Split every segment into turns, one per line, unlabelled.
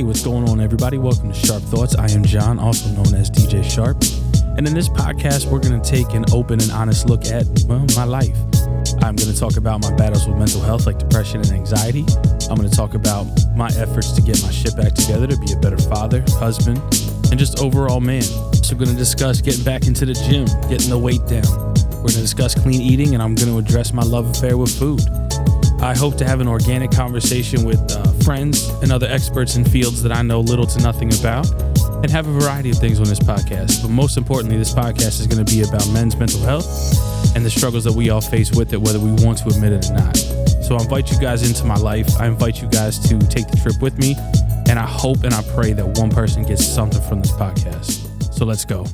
Hey, what's going on, everybody? Welcome to Sharp Thoughts. I am John, also known as DJ Sharp. And in this podcast, we're going to take an open and honest look at, well, my life. I'm going to talk about my battles with mental health, like depression and anxiety. I'm going to talk about my efforts to get my shit back together, to be a better father, husband, and just overall man. So, we're going to discuss getting back into the gym, getting the weight down. We're going to discuss clean eating, and I'm going to address my love affair with food. I hope to have an organic conversation with uh, friends and other experts in fields that I know little to nothing about, and have a variety of things on this podcast. But most importantly, this podcast is going to be about men's mental health and the struggles that we all face with it, whether we want to admit it or not. So I invite you guys into my life. I invite you guys to take the trip with me, and I hope and I pray that one person gets something from this podcast. So let's go.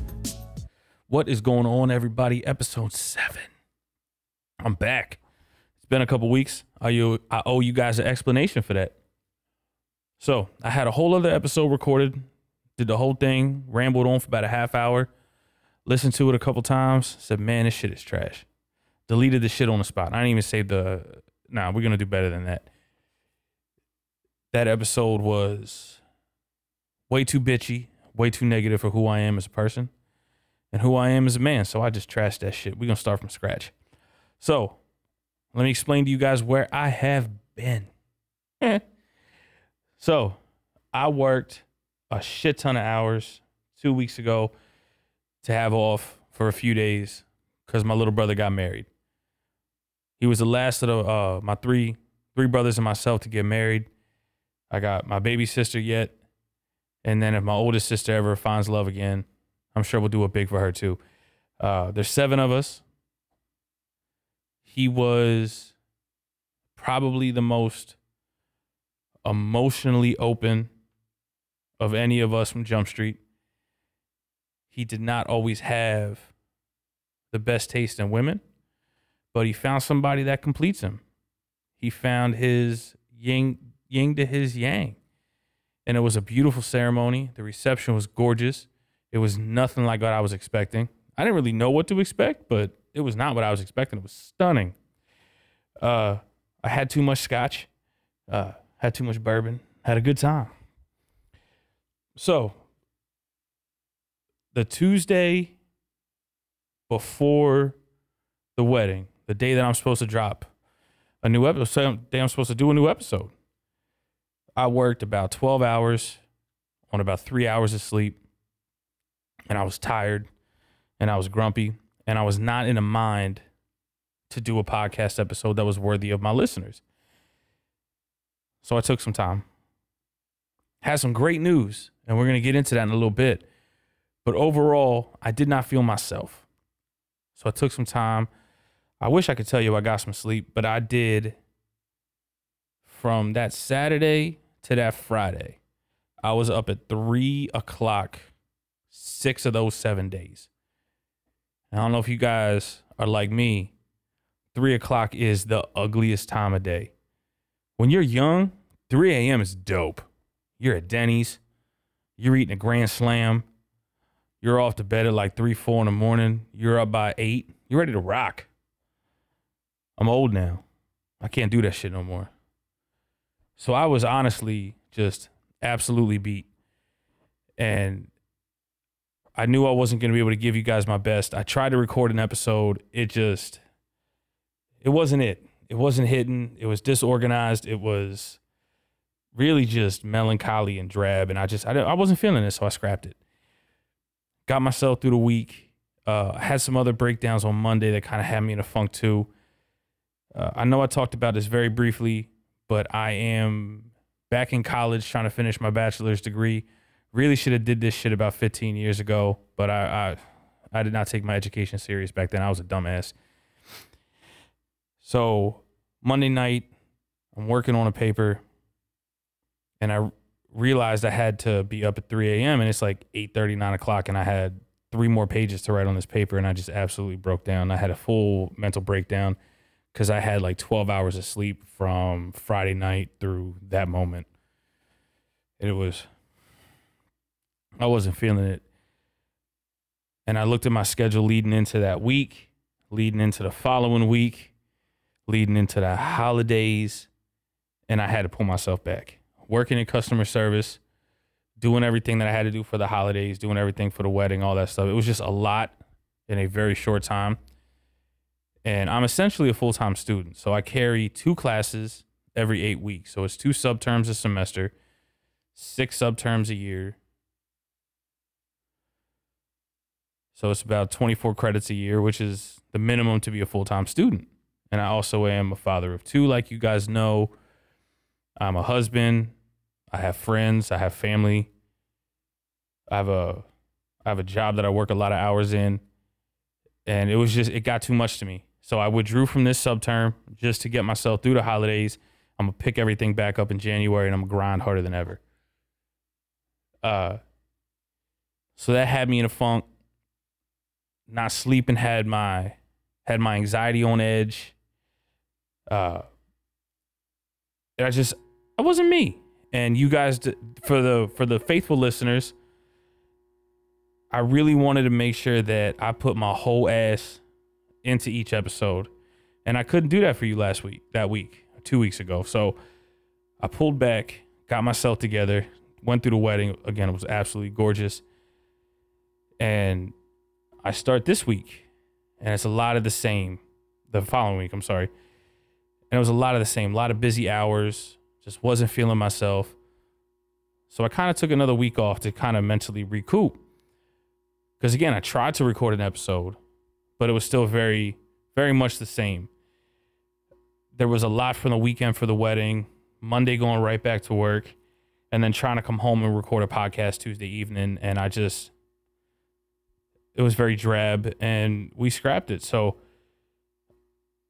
What is going on, everybody? Episode seven. I'm back. It's been a couple weeks. I owe, I owe you guys an explanation for that. So I had a whole other episode recorded, did the whole thing, rambled on for about a half hour, listened to it a couple times, said, man, this shit is trash. Deleted the shit on the spot. I didn't even save the, nah, we're going to do better than that. That episode was way too bitchy, way too negative for who I am as a person and who I am as a man. So I just trashed that shit. We're going to start from scratch. So let me explain to you guys where I have been. so, I worked a shit ton of hours two weeks ago to have off for a few days because my little brother got married. He was the last of the, uh, my three three brothers and myself to get married. I got my baby sister yet, and then if my oldest sister ever finds love again, I'm sure we'll do a big for her too. Uh, there's seven of us he was probably the most emotionally open of any of us from Jump Street. He did not always have the best taste in women, but he found somebody that completes him. He found his yin, yin to his yang. And it was a beautiful ceremony. The reception was gorgeous. It was nothing like what I was expecting. I didn't really know what to expect, but it was not what I was expecting. It was stunning. Uh, I had too much scotch, uh, had too much bourbon, had a good time. So, the Tuesday before the wedding, the day that I'm supposed to drop a new episode, day I'm supposed to do a new episode, I worked about 12 hours on about three hours of sleep, and I was tired, and I was grumpy, and I was not in a mind to do a podcast episode that was worthy of my listeners. So I took some time. Had some great news, and we're going to get into that in a little bit. But overall, I did not feel myself. So I took some time. I wish I could tell you I got some sleep, but I did from that Saturday to that Friday. I was up at three o'clock, six of those seven days. I don't know if you guys are like me, three o'clock is the ugliest time of day. When you're young, 3 a.m. is dope. You're at Denny's, you're eating a grand slam, you're off to bed at like three, four in the morning, you're up by eight, you're ready to rock. I'm old now. I can't do that shit no more. So I was honestly just absolutely beat. And I knew I wasn't going to be able to give you guys my best. I tried to record an episode. It just, it wasn't it. It wasn't hitting. It was disorganized. It was really just melancholy and drab. And I just, I, I wasn't feeling it. So I scrapped it. Got myself through the week. Uh, I had some other breakdowns on Monday that kind of had me in a funk too. Uh, I know I talked about this very briefly, but I am back in college trying to finish my bachelor's degree. Really should have did this shit about 15 years ago, but I, I I did not take my education serious back then. I was a dumbass. So Monday night, I'm working on a paper, and I realized I had to be up at 3 a.m. and it's like 8:30, 9 o'clock, and I had three more pages to write on this paper, and I just absolutely broke down. I had a full mental breakdown because I had like 12 hours of sleep from Friday night through that moment. It was, I wasn't feeling it. And I looked at my schedule leading into that week, leading into the following week, leading into the holidays, and I had to pull myself back. Working in customer service, doing everything that I had to do for the holidays, doing everything for the wedding, all that stuff. It was just a lot in a very short time. And I'm essentially a full time student. So I carry two classes every eight weeks. So it's two subterms a semester, six subterms a year. So it's about 24 credits a year, which is the minimum to be a full time student. And I also am a father of two, like you guys know. I'm a husband. I have friends. I have family. I have a I have a job that I work a lot of hours in. And it was just it got too much to me. So I withdrew from this subterm just to get myself through the holidays. I'm gonna pick everything back up in January and I'm gonna grind harder than ever. Uh so that had me in a funk. Not sleeping had my had my anxiety on edge. Uh I just I wasn't me. And you guys for the for the faithful listeners, I really wanted to make sure that I put my whole ass into each episode. And I couldn't do that for you last week, that week, two weeks ago. So I pulled back, got myself together, went through the wedding. Again, it was absolutely gorgeous. And I start this week, and it's a lot of the same. The following week, I'm sorry. And it was a lot of the same, a lot of busy hours, just wasn't feeling myself. So I kind of took another week off to kind of mentally recoup. Because again, I tried to record an episode, but it was still very, very much the same. There was a lot from the weekend for the wedding, Monday going right back to work, and then trying to come home and record a podcast Tuesday evening. And I just, it was very drab and we scrapped it. So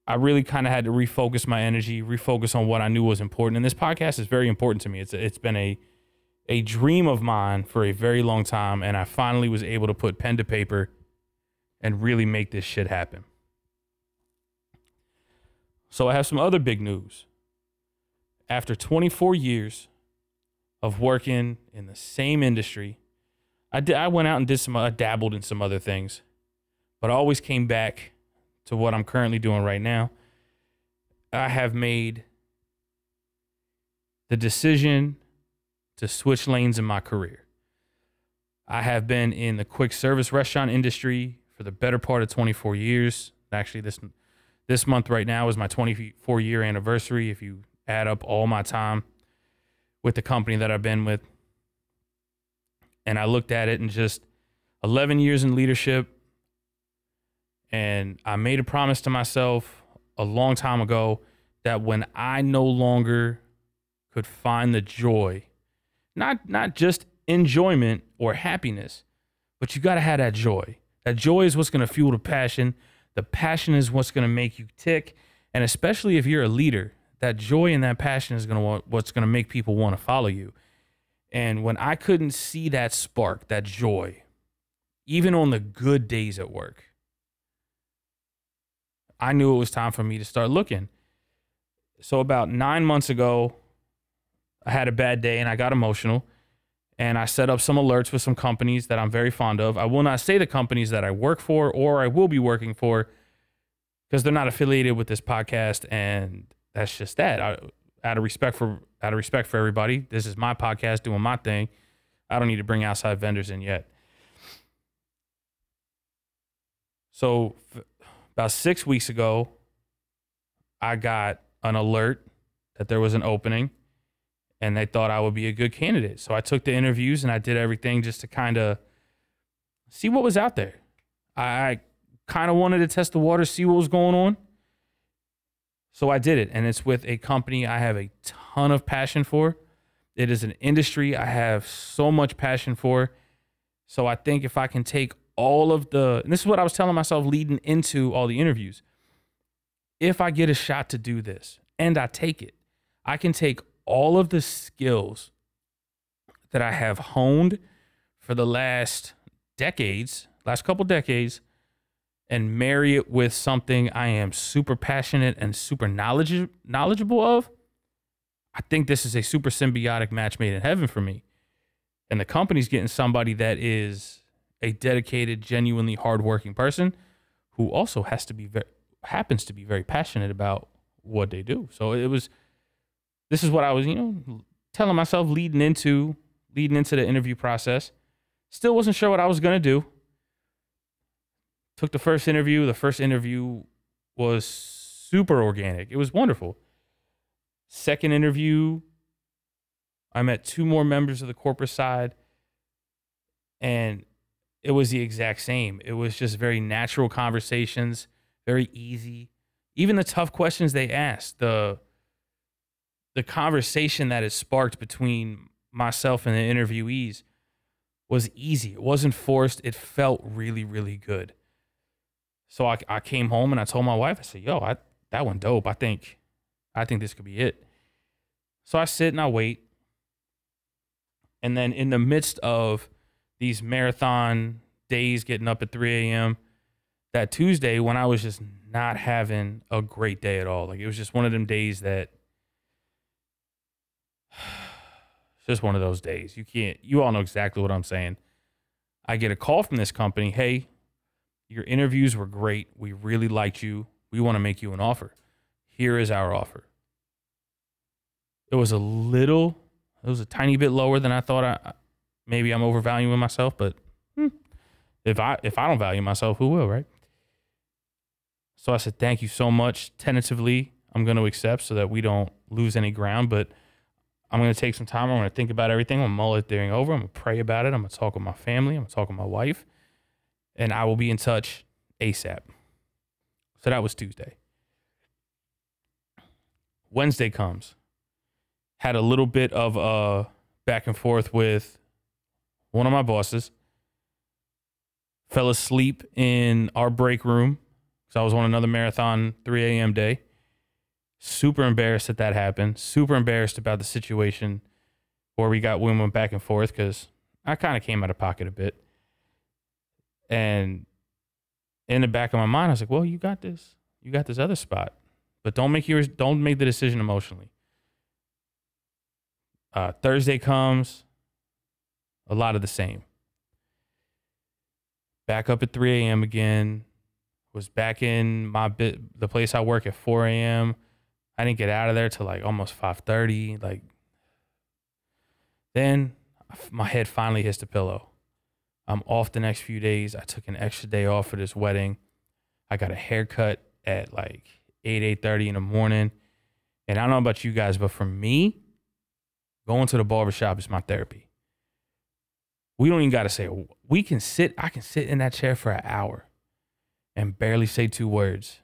I really kind of had to refocus my energy, refocus on what I knew was important. And this podcast is very important to me. It's, it's been a, a dream of mine for a very long time. And I finally was able to put pen to paper and really make this shit happen. So I have some other big news. After 24 years of working in the same industry, I did, I went out and did some I dabbled in some other things, but I always came back to what I'm currently doing right now. I have made the decision to switch lanes in my career. I have been in the quick service restaurant industry for the better part of 24 years. Actually, this this month right now is my 24 year anniversary. If you add up all my time with the company that I've been with, and I looked at it and just 11 years in leadership, and I made a promise to myself a long time ago that when I no longer could find the joy, not not just enjoyment or happiness, but you got to have that joy. That joy is what's going to fuel the passion. The passion is what's going to make you tick. And especially if you're a leader, that joy and that passion is going to what's going to make people want to follow you. And when I couldn't see that spark, that joy, even on the good days at work, I knew it was time for me to start looking. So about 9 months ago, I had a bad day and I got emotional and I set up some alerts with some companies that I'm very fond of. I will not say the companies that I work for or I will be working for because they're not affiliated with this podcast, and that's just that. I, out of respect for out of respect for everybody, this is my podcast doing my thing. I don't need to bring outside vendors in yet. So, about six weeks ago, I got an alert that there was an opening and they thought I would be a good candidate. So I took the interviews and I did everything just to kind of see what was out there. I kind of wanted to test the water, see what was going on. So I did it, and it's with a company I have a ton of passion for. It is an industry I have so much passion for. So I think if I can take all of the, and this is what I was telling myself leading into all the interviews. If I get a shot to do this and I take it, I can take all of the skills that I have honed for the last decades, last couple decades, and marry it with something I am super passionate and super knowledge, knowledgeable of, I think this is a super symbiotic match made in heaven for me. And the company's getting somebody that is a dedicated, genuinely hardworking person who also has to be very, happens to be very passionate about what they do. So it was this is what I was, you know, telling myself leading into leading into the interview process. Still wasn't sure what I was gonna do. Took the first interview. The first interview was super organic. It was wonderful. Second interview, I met two more members of the corporate side, and it was the exact same. It was just very natural conversations, very easy. Even the tough questions they asked, the the conversation that is sparked between myself and the interviewees was easy. It wasn't forced. It felt really, really good. So I, I came home and I told my wife, I said, yo, I, that one dope. I think, I think this could be it. So I sit and I wait. And then in the midst of these marathon days, getting up at 3 a.m., that Tuesday when I was just not having a great day at all. Like it was just one of them days that it's just one of those days. You can't you all know exactly what I'm saying. I get a call from this company, "Hey, your interviews were great. We really liked you. We want to make you an offer. Here is our offer." It was a little it was a tiny bit lower than I thought I maybe I'm overvaluing myself, but hmm, if I if I don't value myself, who will, right? So I said, "Thank you so much." Tentatively, I'm going to accept so that we don't lose any ground, but I'm going to take some time. I'm going to think about everything. I'm going to mull it over. I'm going to pray about it. I'm going to talk with my family. I'm going to talk with my wife, and I will be in touch ASAP. So that was Tuesday. Wednesday comes. Had a little bit of a back and forth with one of my bosses. Fell asleep in our break room because I was on another marathon 3 a.m. day. Super embarrassed that that happened. Super embarrassed about the situation where we got went back and forth because I kind of came out of pocket a bit. And in the back of my mind, I was like, "Well, you got this. You got this other spot, but don't make yours. Don't make the decision emotionally." Uh, Thursday comes, a lot of the same. Back up at 3 a.m. again. Was back in my bit the place I work at 4 a.m. I didn't get out of there till like almost 5:30. Like then my head finally hits the pillow. I'm off the next few days. I took an extra day off for this wedding. I got a haircut at like 8, 8:30 in the morning. And I don't know about you guys, but for me, going to the barbershop is my therapy. We don't even got to say, we can sit, I can sit in that chair for an hour and barely say two words.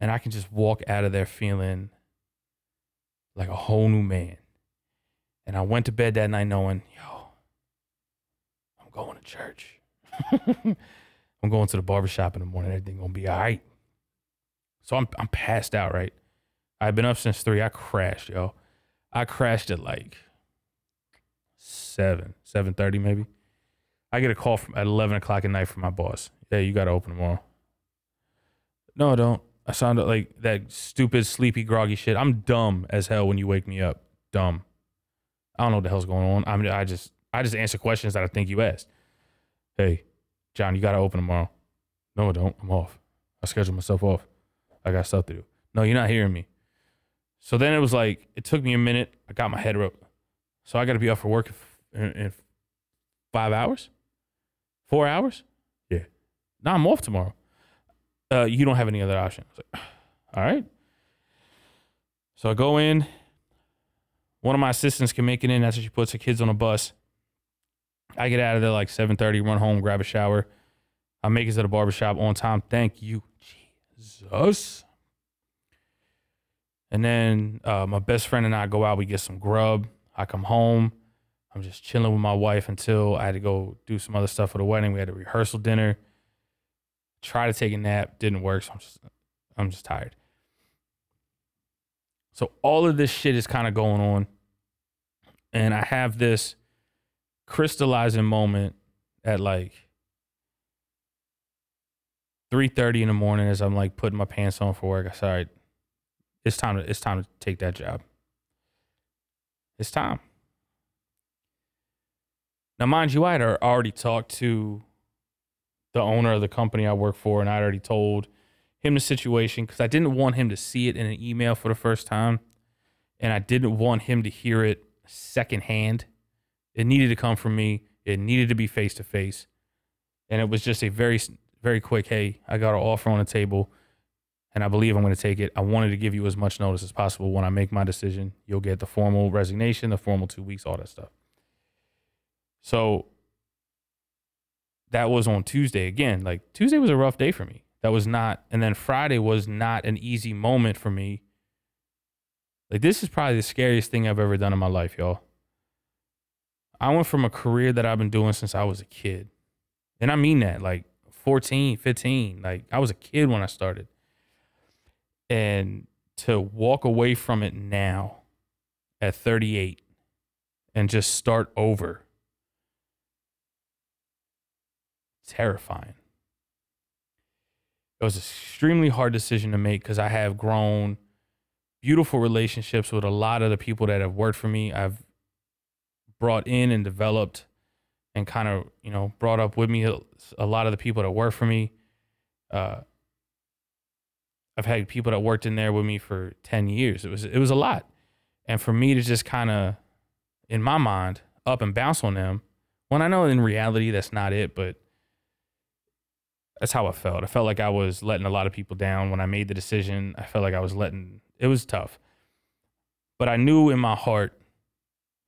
And I can just walk out of there feeling like a whole new man. And I went to bed that night knowing, yo, going to church. I'm going to the barbershop in the morning. Everything gonna be all right. So I'm I'm passed out, right? I've been up since three. I crashed, yo. I crashed at like seven, seven thirty maybe. I get a call from at eleven o'clock at night from my boss. Yeah, you gotta open tomorrow. No, I don't. I sound like that stupid, sleepy, groggy shit. I'm dumb as hell when you wake me up. Dumb. I don't know what the hell's going on. I mean, I just I just answer questions that I think you asked. Hey, John, you gotta open tomorrow. No, I don't. I'm off. I scheduled myself off. I got stuff to do. No, you're not hearing me. So then it was like it took me a minute. I got my head up. So I got to be up for work in, in, five hours, four hours. Yeah. Now I'm off tomorrow. Uh, you don't have any other option. Like, all right. So I go in. One of my assistants can make it in after she puts her kids on a bus. I get out of there like 7:30, run home, grab a shower. I make it to the barbershop on time. Thank you, Jesus. And then uh, my best friend and I go out. We get some grub. I come home. I'm just chilling with my wife until I had to go do some other stuff for the wedding. We had a rehearsal dinner. Try to take a nap, didn't work. So I'm just, I'm just tired. So all of this shit is kind of going on, and I have this crystallizing moment at like 3:30 in the morning as I'm like putting my pants on for work. I said, "All right, it's time to it's time to take that job. It's time." Now, mind you, I had already talked to the owner of the company I work for, and I already told him the situation because I didn't want him to see it in an email for the first time, and I didn't want him to hear it secondhand It needed to come from me. It needed to be face to face. And it was just a very, very quick, hey, I got an offer on the table and I believe I'm going to take it. I wanted to give you as much notice as possible. When I make my decision, you'll get the formal resignation, the formal two weeks, all that stuff. So that was on Tuesday again. Like Tuesday was a rough day for me. That was not, and then Friday was not an easy moment for me. Like this is probably the scariest thing I've ever done in my life, y'all. I went from a career that I've been doing since I was a kid. And I mean that, like 14, 15. Like I was a kid when I started and to walk away from it now at 38 and just start over terrifying it was an extremely hard decision to make because i have grown beautiful relationships with a lot of the people that have worked for me i've brought in and developed and kind of you know brought up with me a, lot of the people that work for me uh, I've had people that worked in there with me for 10 years. It was it was a lot. And for me to just kind of in my mind up and bounce on them, when I know in reality that's not it, but that's how I felt. I felt like I was letting a lot of people down when I made the decision. I felt like I was letting it was tough. But I knew in my heart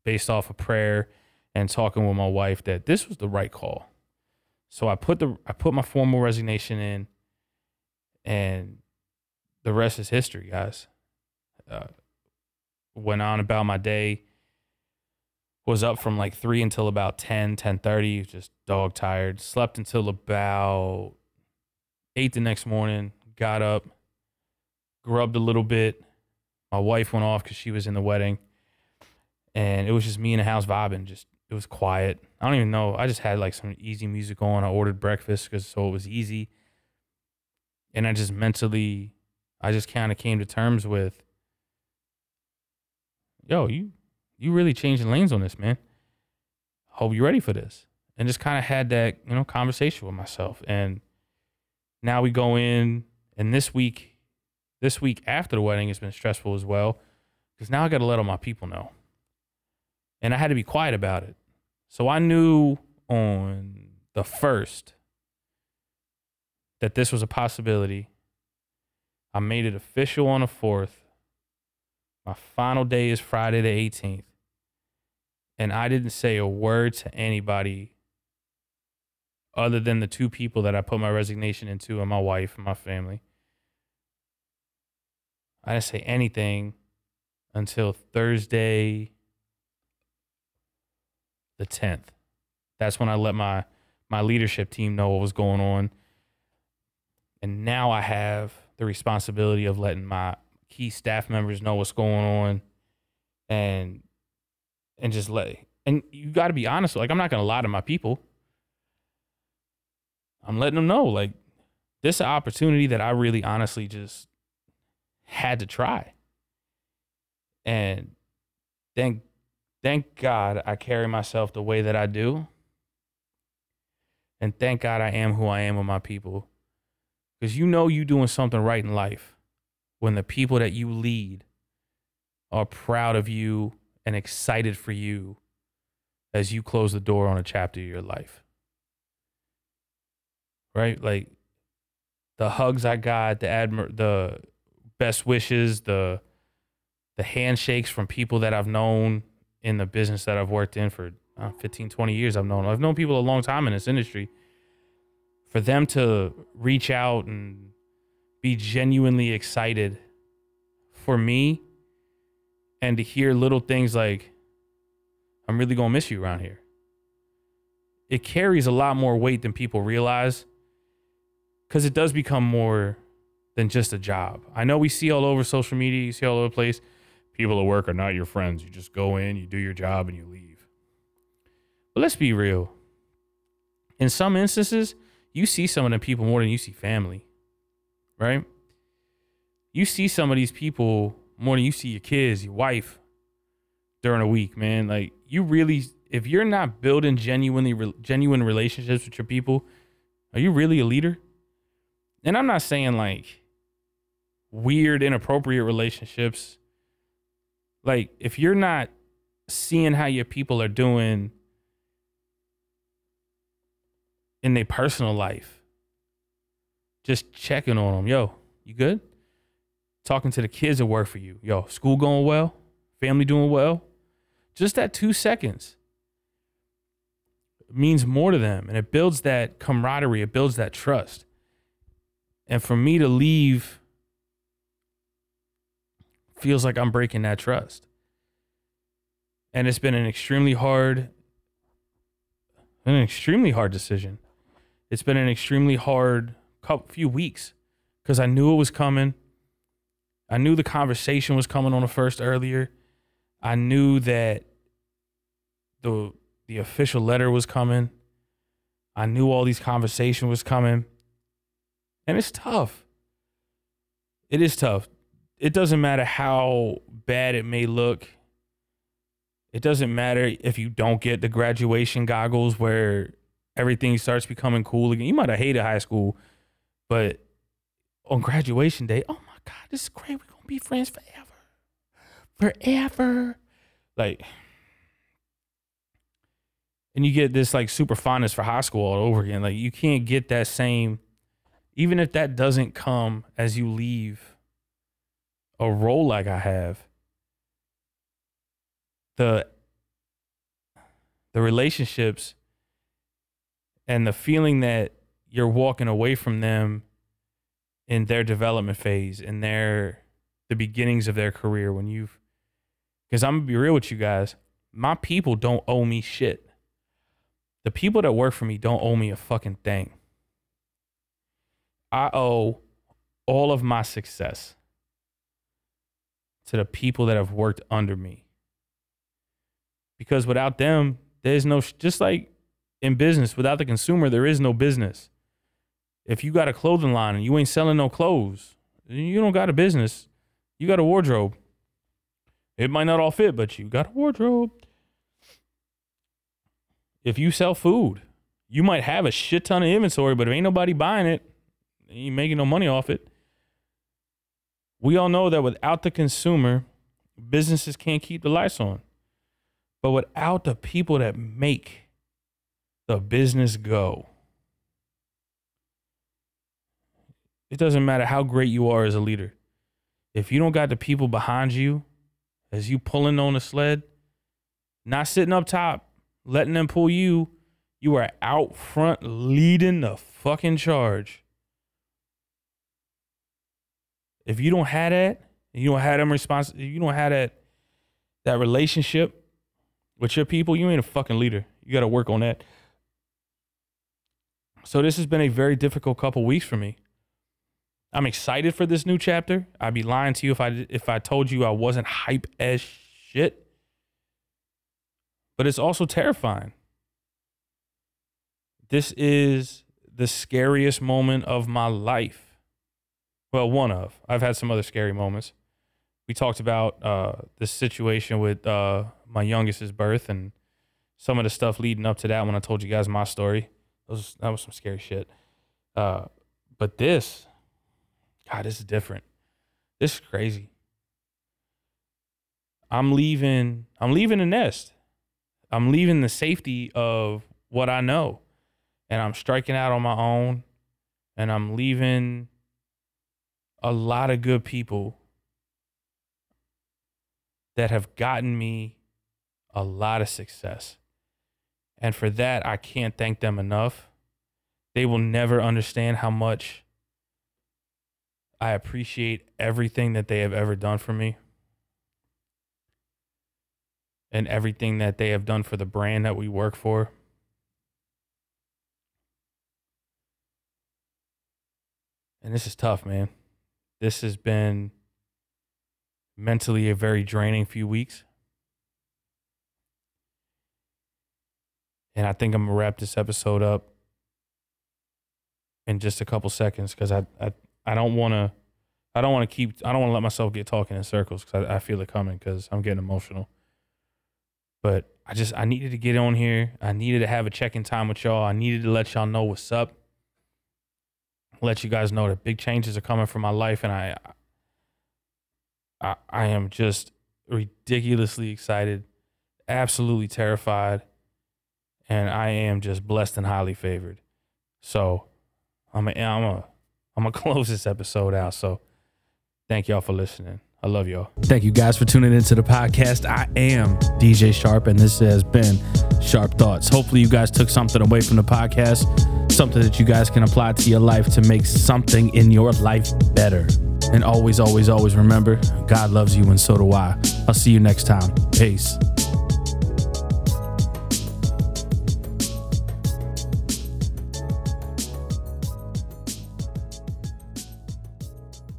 based off of prayer and talking with my wife that this was the right call. So I put the I put my formal resignation in and the rest is history, guys. Uh, went on about my day. Was up from like three until about 10, 30, just dog tired. Slept until about eight the next morning. Got up, grubbed a little bit. My wife went off because she was in the wedding, and it was just me in the house vibing. Just it was quiet. I don't even know. I just had like some easy music on. I ordered breakfast because so it was easy, and I just mentally I just kind of came to terms with, yo, you you really changing lanes on this, man. Hope you're ready for this. And just kind of had that, you know, conversation with myself. And now we go in and this week, this week after the wedding has been stressful as well. Because now I got to let all my people know. And I had to be quiet about it. So I knew on the first that this was a possibility I made it official on the 4th. My final day is Friday the 18th. And I didn't say a word to anybody other than the two people that I put my resignation into and my wife and my family. I didn't say anything until Thursday the 10th. That's when I let my my leadership team know what was going on. And now I have the responsibility of letting my key staff members know what's going on and and just let and you got to be honest like i'm not going to lie to my people i'm letting them know like this opportunity that i really honestly just had to try and thank thank god i carry myself the way that i do and thank god i am who i am with my people because you know you're doing something right in life when the people that you lead are proud of you and excited for you as you close the door on a chapter of your life. Right? Like the hugs I got, the admir- the best wishes, the the handshakes from people that I've known in the business that I've worked in for uh, 15, 20 years I've known. I've known people a long time in this industry for them to reach out and be genuinely excited for me and to hear little things like I'm really going to miss you around here. It carries a lot more weight than people realize cuz it does become more than just a job. I know we see all over social media, you see all over the place, people at work are not your friends. You just go in, you do your job and you leave. But let's be real. In some instances, you see some of the people more than you see family, right? You see some of these people more than you see your kids, your wife during a week, man. Like you really, if you're not building genuinely genuine relationships with your people, are you really a leader? And I'm not saying like weird, inappropriate relationships. Like if you're not seeing how your people are doing in their personal life. Just checking on them. Yo, you good? Talking to the kids at work for you. Yo, school going well? Family doing well? Just that two seconds means more to them and it builds that camaraderie, it builds that trust. And for me to leave feels like I'm breaking that trust. And it's been an extremely hard an extremely hard decision. It's been an extremely hard couple few weeks because I knew it was coming. I knew the conversation was coming on the first earlier. I knew that the the official letter was coming. I knew all these conversations was coming. And it's tough. It is tough. It doesn't matter how bad it may look. It doesn't matter if you don't get the graduation goggles where everything starts becoming cool again. You might have hated high school, but on graduation day, oh my God, this is great. We're gonna be friends forever. Forever. Like and you get this like super fondness for high school all over again. Like you can't get that same, even if that doesn't come as you leave a role like I have. The the relationships and the feeling that you're walking away from them in their development phase in their the beginnings of their career when you've because I'm gonna be real with you guys, my people don't owe me shit the people that work for me don't owe me a fucking thing. I owe all of my success to the people that have worked under me. Because without them, there's no, just like in business, without the consumer, there is no business. If you got a clothing line and you ain't selling no clothes, you don't got a business. You got a wardrobe. It might not all fit, but you got a wardrobe if you sell food, you might have a shit ton of inventory, but if ain't nobody buying it, you ain't making no money off it. We all know that without the consumer, businesses can't keep the lights on. But without the people that make the business go, it doesn't matter how great you are as a leader. If you don't got the people behind you as you pulling on the sled, not sitting up top, letting them pull you, you are out front leading the fucking charge. If you don't have that, you don't have them response, you don't have that that relationship with your people, you ain't a fucking leader. You got to work on that. So this has been a very difficult couple weeks for me. I'm excited for this new chapter. I'd be lying to you if I if I told you I wasn't hype as shit but it's also terrifying. This is the scariest moment of my life. Well, one of. I've had some other scary moments. We talked about uh, the situation with uh, my youngest's birth and some of the stuff leading up to that when I told you guys my story. Was, that was some scary shit. Uh, but this, God, this is different. This is crazy. I'm leaving. I'm leaving the nest. I'm leaving the safety of what I know and I'm striking out on my own and I'm leaving a lot of good people that have gotten me a lot of success. And for that, I can't thank them enough. They will never understand how much I appreciate everything that they have ever done for me and everything that they have done for the brand that we work for. And this is tough, man. This has been mentally a very draining few weeks. And I think I'm gonna wrap this episode up in just a couple seconds because I, I I don't want to I don't want to keep I don't want to let myself get talking in circles because I, I feel it coming because I'm getting emotional. But I just I needed to get on here. I needed to have a check-in time with y'all. I needed to let y'all know what's up. Let you guys know that big changes are coming for my life, and I I, I am just ridiculously excited. absolutely terrified, and I am just blessed and highly favored. So I'm a, I'm a, I'm gonna close this episode out. So thank y'all for listening. I love y'all. Thank you guys for tuning into the podcast. I am DJ Sharp, and this has been Sharp Thoughts. Hopefully, you guys took something away from the podcast, something that you guys can apply to your life to make something in your life better. And always, always, always remember God loves you, and so do I. I'll see you next time. Peace.